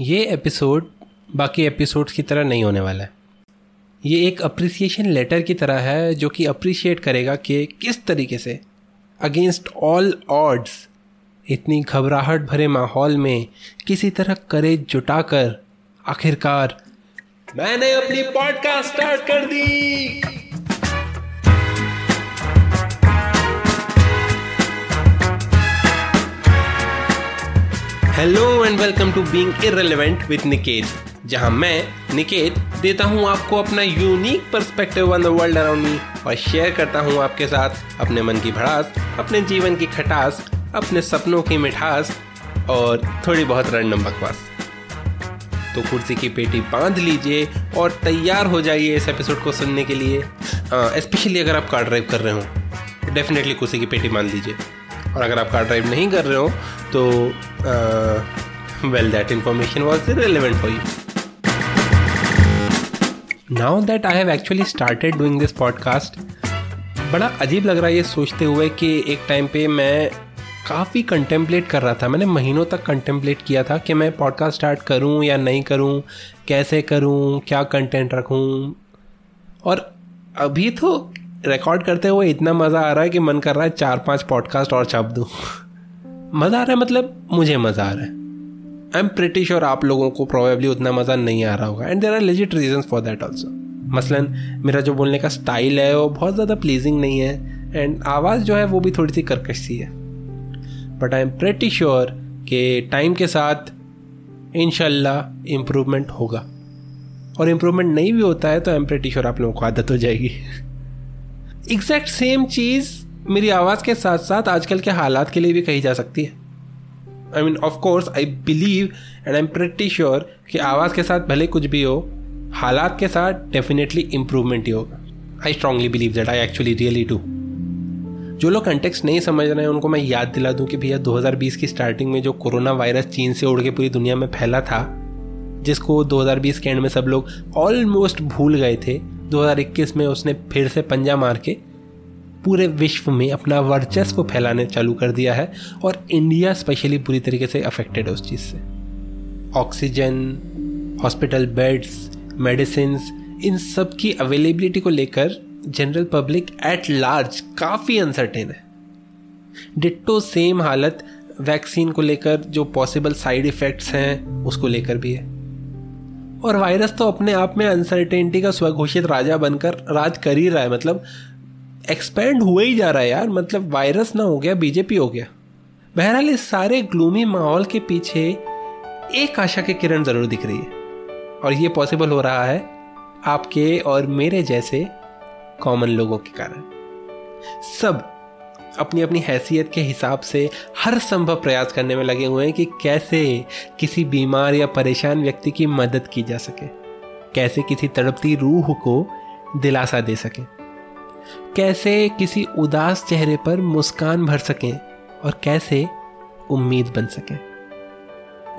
ये एपिसोड बाकी एपिसोड्स की तरह नहीं होने वाला है। ये एक अप्रिसिएशन लेटर की तरह है जो कि अप्रिशिएट करेगा कि किस तरीके से अगेंस्ट ऑल ऑड्स इतनी घबराहट भरे माहौल में किसी तरह करेज जुटाकर आखिरकार मैंने अपनी पॉडकास्ट स्टार्ट कर दी। Hello and welcome to being irrelevant with Niket जहाँ मैं निकेत देता हूँ आपको अपना unique perspective on the world around me और शेयर करता हूँ आपके साथ अपने मन की भड़ास, अपने जीवन की खटास, अपने सपनों की मिठास और थोड़ी बहुत रैंडम बकवास। तो कुर्सी की पेटी बाँध लीजिए और तैयार हो जाइए इस एपिसोड को सुनने के लिए। स्पेशली अगर आप कार ड्राइव कर रहे हो डेफिनेटली कुर्सी की पेटी बाँध लीजिए। और अगर आप कार ड्राइव नहीं कर रहे हो तो well that information was relevant for you now that I have actually started doing this podcast बड़ा अजीब लग रहा है ये सोचते हुए कि एक टाइम पे मैं काफ़ी कंटेम्पलेट कर रहा था। मैंने महीनों तक कंटेम्पलेट किया था कि मैं पॉडकास्ट स्टार्ट करूँ या नहीं करूँ, कैसे करूँ, क्या कंटेंट रखूँ। और अभी तो रिकॉर्ड करते हुए इतना मज़ा आ रहा है कि मन कर रहा है चार पाँच पॉडकास्ट और छाप दूँ। मज़ा आ रहा है मतलब मुझे मज़ा आ रहा है। आई एम प्रिटी श्योर आप लोगों को प्रोबेबली उतना मज़ा नहीं आ रहा होगा। And there are legit reason for that also मसलन, मेरा जो बोलने का स्टाइल है, वो बहुत ज़्यादा प्लीजिंग नहीं है। एंड आवाज़ जो है, वो भी थोड़ी सी कर्कश सी है। But I am pretty sure कि टाइम के साथ इनशाला इम्प्रूवमेंट होगा। और इम्प्रूवमेंट नहीं भी होता है तो आई एम प्रेटी श्योर आप लोगों को आदत हो जाएगी। एग्जैक्ट सेम चीज़ मेरी आवाज़ के साथ साथ आजकल के हालात के लिए भी कही जा सकती है। I mean of course I believe and I am pretty sure कि आवाज़ के साथ भले कुछ भी हो, हालात के साथ डेफिनेटली इम्प्रूवमेंट ही होगा। I strongly believe that I actually really do जो लोग कंटेक्स नहीं समझ रहे हैं, उनको मैं याद दिला दूँ कि भैया 2020 की स्टार्टिंग में जो कोरोना वायरस चीन से उड़ के पूरी दुनिया में फैला था, जिसको 2020 के एंड में सब लोग ऑलमोस्ट भूल गए थे 2021 में उसने फिर से पंजा मार के पूरे विश्व में अपना वर्चस्व फैलाने चालू कर दिया है और इंडिया स्पेशली पूरी तरीके से अफेक्टेड है उस चीज़ से। ऑक्सीजन हॉस्पिटल बेड्स मेडिसिन इन सब की अवेलेबिलिटी को लेकर जनरल पब्लिक एट लार्ज काफ़ी अनसर्टेन है। डिट्टो सेम हालत वैक्सीन को लेकर जो पॉसिबल साइड इफ़ेक्ट्स हैं, उसको लेकर भी है। और वायरस तो अपने आप में अनसर्टेनिटी का स्वघोषित राजा बनकर राज कर ही रहा है मतलब एक्सपेंड हुआ ही जा रहा है यार मतलब वायरस ना हो गया बीजेपी हो गया। बहरहाल इस सारे ग्लूमी माहौल के पीछे एक आशा की किरण ज़रूर दिख रही है। और ये पॉसिबल हो रहा है आपके और मेरे जैसे कॉमन लोगों के कारण। सब अपनी अपनी हैसियत के हिसाब से हर संभव प्रयास करने में लगे हुए हैं कि कैसे किसी बीमार या परेशान व्यक्ति की मदद की जा सके। कैसे किसी तड़पती रूह को दिलासा दे सके। कैसे किसी उदास चेहरे पर मुस्कान भर सकें और कैसे उम्मीद बन सके।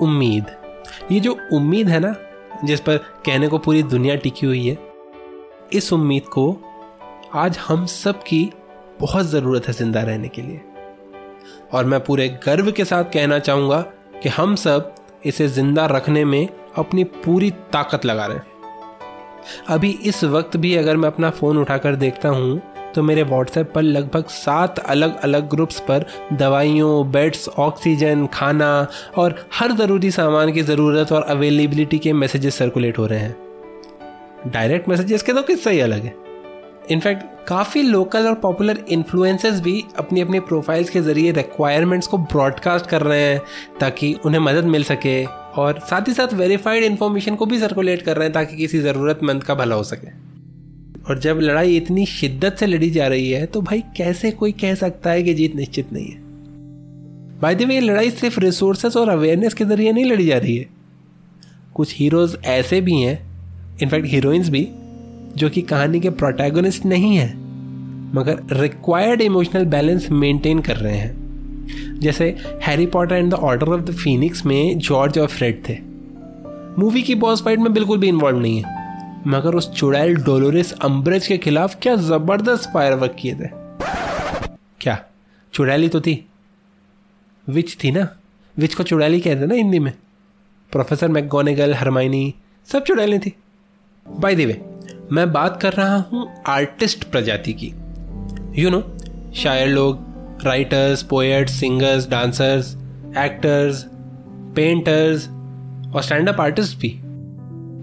उम्मीद। ये जो उम्मीद है ना, जिस पर कहने को पूरी दुनिया टिकी हुई है, इस उम्मीद को आज हम सब की बहुत ज़रूरत है ज़िंदा रहने के लिए। और मैं पूरे गर्व के साथ कहना चाहूँगा कि हम सब इसे ज़िंदा रखने में अपनी पूरी ताकत लगा रहे हैं। अभी इस वक्त भी अगर मैं अपना फ़ोन उठाकर देखता हूँ तो मेरे व्हाट्सएप पर लगभग सात अलग अलग ग्रुप्स पर दवाइयों बेड्स ऑक्सीजन खाना और हर ज़रूरी सामान की ज़रूरत और अवेलेबिलिटी के मैसेजेस सर्कुलेट हो रहे हैं। डायरेक्ट मैसेजेस के तो किस्सा ही अलग है। इनफैक्ट काफ़ी लोकल और पॉपुलर इन्फ्लुएंसर्स भी अपनी अपनी प्रोफाइल्स के ज़रिए रिक्वायरमेंट्स को ब्रॉडकास्ट कर रहे हैं ताकि उन्हें मदद मिल सके और साथ ही साथ वेरीफाइड इन्फॉर्मेशन को भी सर्कुलेट कर रहे हैं ताकि किसी ज़रूरतमंद का भला हो सके। और जब लड़ाई इतनी शिद्दत से लड़ी जा रही है तो भाई कैसे कोई कह सकता है कि जीत निश्चित नहीं है? बाय द वे लड़ाई सिर्फ़ रिसोर्सेस और अवेयरनेस के ज़रिए नहीं लड़ी जा रही है। कुछ हीरोज ऐसे भी हैं इनफैक्ट हीरोइंस भी जो कि कहानी के प्रोटैगनिस्ट नहीं है, मगर रिक्वायर्ड इमोशनल बैलेंस मेंटेन कर रहे हैं। जैसे Harry Potter and the Order of the Phoenix में जॉर्ज और फ्रेड थे। मूवी की बॉस फाइट में बिल्कुल भी इन्वॉल्व नहीं है, मगर उस चुड़ैल डोलोरिस अम्ब्रेज के खिलाफ क्या ज़बरदस्त फायर वर्क किए थे। क्या? चुड़ैली तो थी। विच थी ना? विच को चुड़ैली कहते ना हिंदी में। प्रोफेसर मैकगोनेगल हरमाइनी सब चुड़ैलें थी। बाय द वे मैं बात कर रहा हूँ आर्टिस्ट प्रजाति की। यू नो शायर लोग writers poets singers dancers actors painters और स्टैंड अप आर्टिस्ट भी।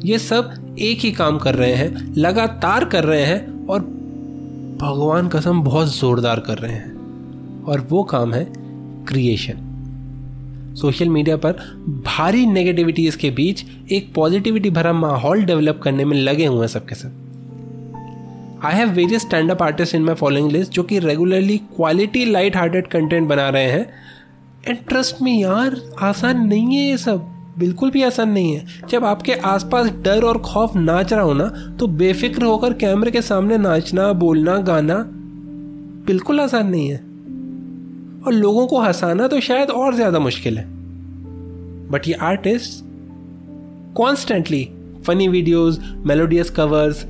ये सब एक ही काम कर रहे हैं, लगातार कर रहे हैं और भगवान कसम बहुत जोरदार कर रहे हैं। और वो काम है क्रिएशन सोशल मीडिया पर भारी नेगेटिविटीज के बीच एक पॉजिटिविटी भरा माहौल डेवलप करने में लगे हुए हैं सबके सब। I have various stand up artist in my following list जो कि regularly quality light hearted content बना रहे हैं। एंड ट्रस्ट में यार, आसान नहीं है ये सब। बिल्कुल भी आसान नहीं है। जब आपके आसपास डर और खौफ नाच रहा हो ना तो बेफिक्र होकर कैमरे के सामने नाचना, बोलना, गाना बिल्कुल आसान नहीं है। और लोगों को हंसाना तो शायद और ज़्यादा मुश्किल है। बट ये artist constantly funny videos melodious covers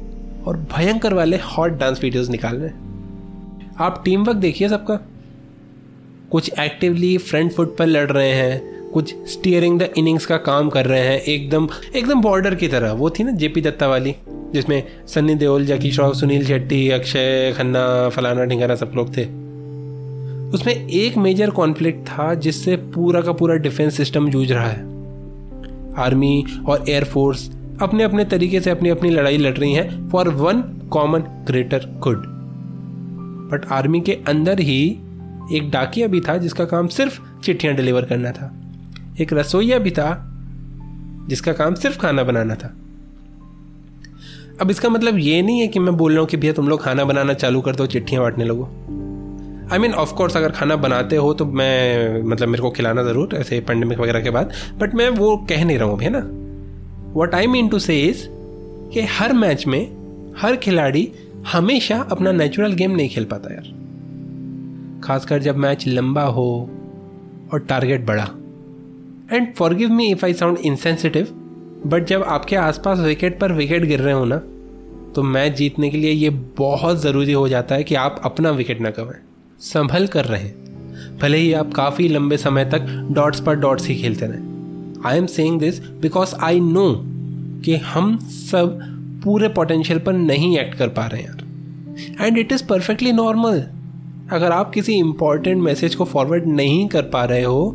और भयंकर वाले हॉट डांस वीडियोस निकाल रहे हैं। आप टीम वर्क देखिए सबका। कुछ एक्टिवली फ्रंट फुट पर लड़ रहे हैं, कुछ स्टीयरिंग द इनिंग्स का काम कर रहे हैं, एकदम एकदम बॉर्डर की तरह। वो थी ना जेपी दत्ता वाली, जिसमें सन्नी देओल, जकी श्रॉफ सुनील शेट्टी, अक्षय खन्ना, फलाना ढिंगाना सब लोग थे। उसमें एक मेजर कॉन्फ्लिक्ट था जिससे पूरा का पूरा डिफेंस सिस्टम जूझ रहा है। आर्मी और एयरफोर्स अपने अपने तरीके से अपनी अपनी लड़ाई लड़ रही हैं for one common greater good but army के अंदर ही एक डाकिया भी था जिसका काम सिर्फ़ चिट्ठियाँ डिलीवर करना था। एक रसोईया भी था जिसका काम सिर्फ़ खाना बनाना था। अब इसका मतलब ये नहीं है कि मैं बोल रहा हूँ कि भैया तुम लोग खाना बनाना चालू कर दो, चिट्ठियाँ बांटने लगो। आई मीन ऑफकोर्स अगर खाना बनाते हो तो मैं मतलब मेरे को खिलाना ज़रूर, ऐसे पेंडेमिक वगैरह के बाद। बट मैं वो कह नहीं रहा हूँ अभी, है ना? What I mean to say is कि हर मैच में, हर खिलाड़ी हमेशा अपना नेचुरल गेम नहीं खेल पाता यार। खासकर जब मैच लंबा हो और टारगेट बड़ा। And forgive me if I sound insensitive but जब आपके आसपास विकेट पर विकेट गिर रहे हो ना तो मैच जीतने के लिए ये बहुत ज़रूरी हो जाता है कि आप अपना विकेट ना करें संभल कर रहें। भले ही आप काफ़ी लंबे समय तक डॉट्स पर डॉट्स ही खेलते रहें। I am saying this because I know कि हम सब पूरे पोटेंशियल पर नहीं एक्ट कर पा रहे हैं यार। And it is perfectly normal अगर आप किसी इंपॉर्टेंट मैसेज को फॉरवर्ड नहीं कर पा रहे हो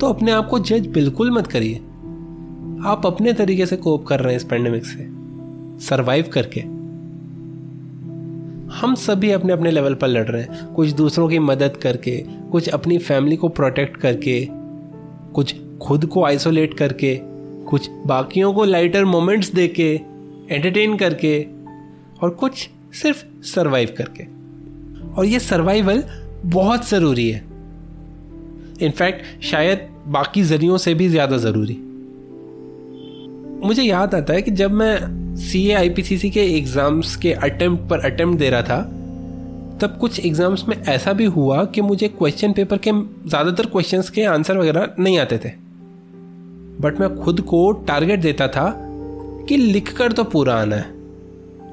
तो अपने आप को जज बिल्कुल मत करिए। आप अपने तरीके से कोप कर रहे हैं इस पेंडेमिक से। सरवाइव करके। हम सभी अपने अपने लेवल पर लड़ रहे हैं। कुछ दूसरों की मदद करके, कुछ अपनी फैमिली को प्रोटेक्ट करके, कुछ खुद को आइसोलेट करके, कुछ बाकियों को लाइटर मोमेंट्स दे के एंटरटेन करके, और कुछ सिर्फ़ सरवाइव करके। और ये सर्वाइवल बहुत ज़रूरी है। इनफैक्ट शायद बाकी ज़रियों से भी ज़्यादा ज़रूरी। मुझे याद आता है कि जब मैं सी ए आई पी सी सी के एग्ज़ाम्स के अटेम्प्ट पर अटेम्प्ट दे रहा था, तब कुछ एग्ज़ाम्स में ऐसा भी हुआ कि मुझे क्वेश्चन पेपर के ज़्यादातर क्वेश्चंस के आंसर वगैरह नहीं आते थे। बट मैं खुद को टारगेट देता था कि लिख कर तो पूरा आना है।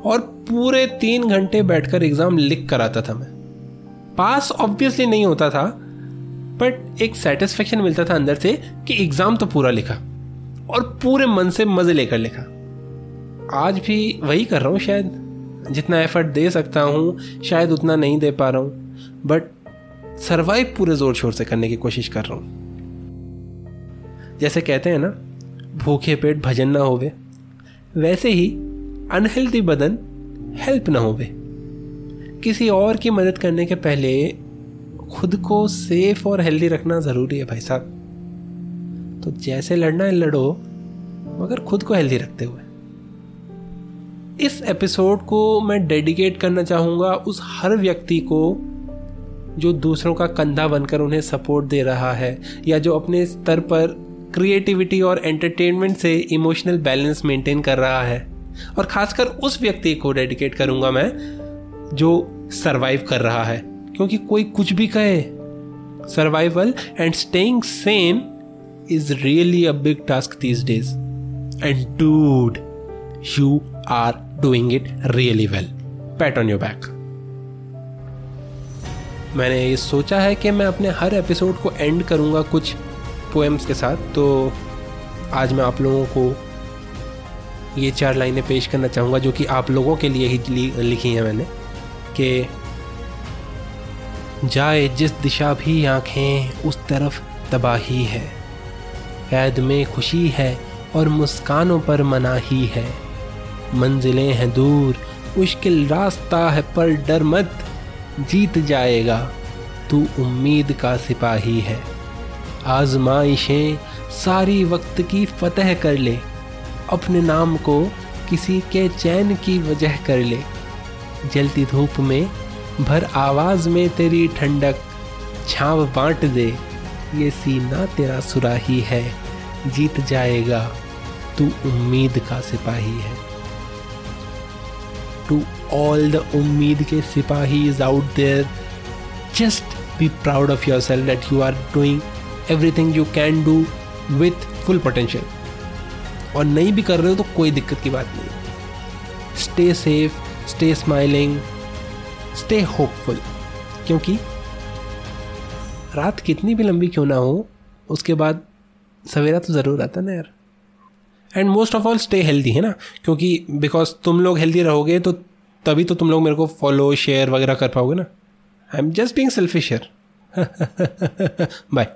और पूरे तीन घंटे बैठकर एग्ज़ाम लिख कर आता था मैं। पास ऑब्वियसली नहीं होता था बट एक सेटिस्फेक्शन मिलता था अंदर से कि एग्ज़ाम तो पूरा लिखा। और पूरे मन से मज़े लेकर लिखा। आज भी वही कर रहा हूँ शायद। जितना एफर्ट दे सकता हूँ, शायद उतना नहीं दे पा रहा हूँ। बट सरवाइव पूरे ज़ोर शोर से करने की कोशिश कर रहा हूँ। जैसे कहते हैं ना, भूखे पेट भजन ना होवे, वैसे ही अनहेल्दी बदन हेल्प ना होवे। किसी और की मदद करने के पहले खुद को सेफ़ और हेल्दी रखना ज़रूरी है भाई साहब। तो जैसे लड़ना है लड़ो, मगर खुद को हेल्दी रखते हुए। इस एपिसोड को मैं डेडिकेट करना चाहूँगा उस हर व्यक्ति को जो दूसरों का कंधा बनकर उन्हें सपोर्ट दे रहा है, या जो अपने स्तर पर क्रिएटिविटी और एंटरटेनमेंट से इमोशनल बैलेंस मेंटेन कर रहा है। और खासकर उस व्यक्ति को डेडिकेट करूँगा मैं, जो सरवाइव कर रहा है। क्योंकि कोई कुछ भी कहे survival and staying sane is really a big task these days and dude you are doing it really well pat on your back मैंने ये सोचा है कि मैं अपने हर एपिसोड को एंड करूँगा कुछ पोएम्स के साथ तो आज मैं आप लोगों को ये चार लाइनें पेश करना चाहूँगा जो कि आप लोगों के लिए ही लिखी हैं मैंने, कि जाए जिस दिशा भी आँखें उस तरफ़ तबाही है। कैद में खुशी है और मुस्कानों पर मनाही है। मंजिलें हैं दूर मुश्किल रास्ता है पर डर मत, जीत जाएगा, तू उम्मीद का सिपाही है। आजमाइशें सारी वक्त की फतह कर ले, अपने नाम को किसी के चैन की वजह कर ले। जलती धूप में भर आवाज़ में तेरी ठंडक, छाव बांट दे। ये सीना तेरा सुराही है, जीत जाएगा, तू उम्मीद का सिपाही है। टू ऑल द उम्मीद के सिपाही is out there just be proud of yourself that you are doing everything you can do with full potential और नहीं भी कर रहे हो तो कोई दिक्कत की बात नहीं। Stay safe stay smiling stay hopeful क्योंकि रात कितनी भी लंबी क्यों ना हो, उसके बाद सवेरा तो ज़रूर आता ना यार। And most of all stay healthy है ना? क्योंकि बिकॉज़ तुम लोग हेल्दी रहोगे तो तभी तो तुम लोग मेरे को फॉलो शेयर वगैरह कर पाओगे ना। I am just being selfish bye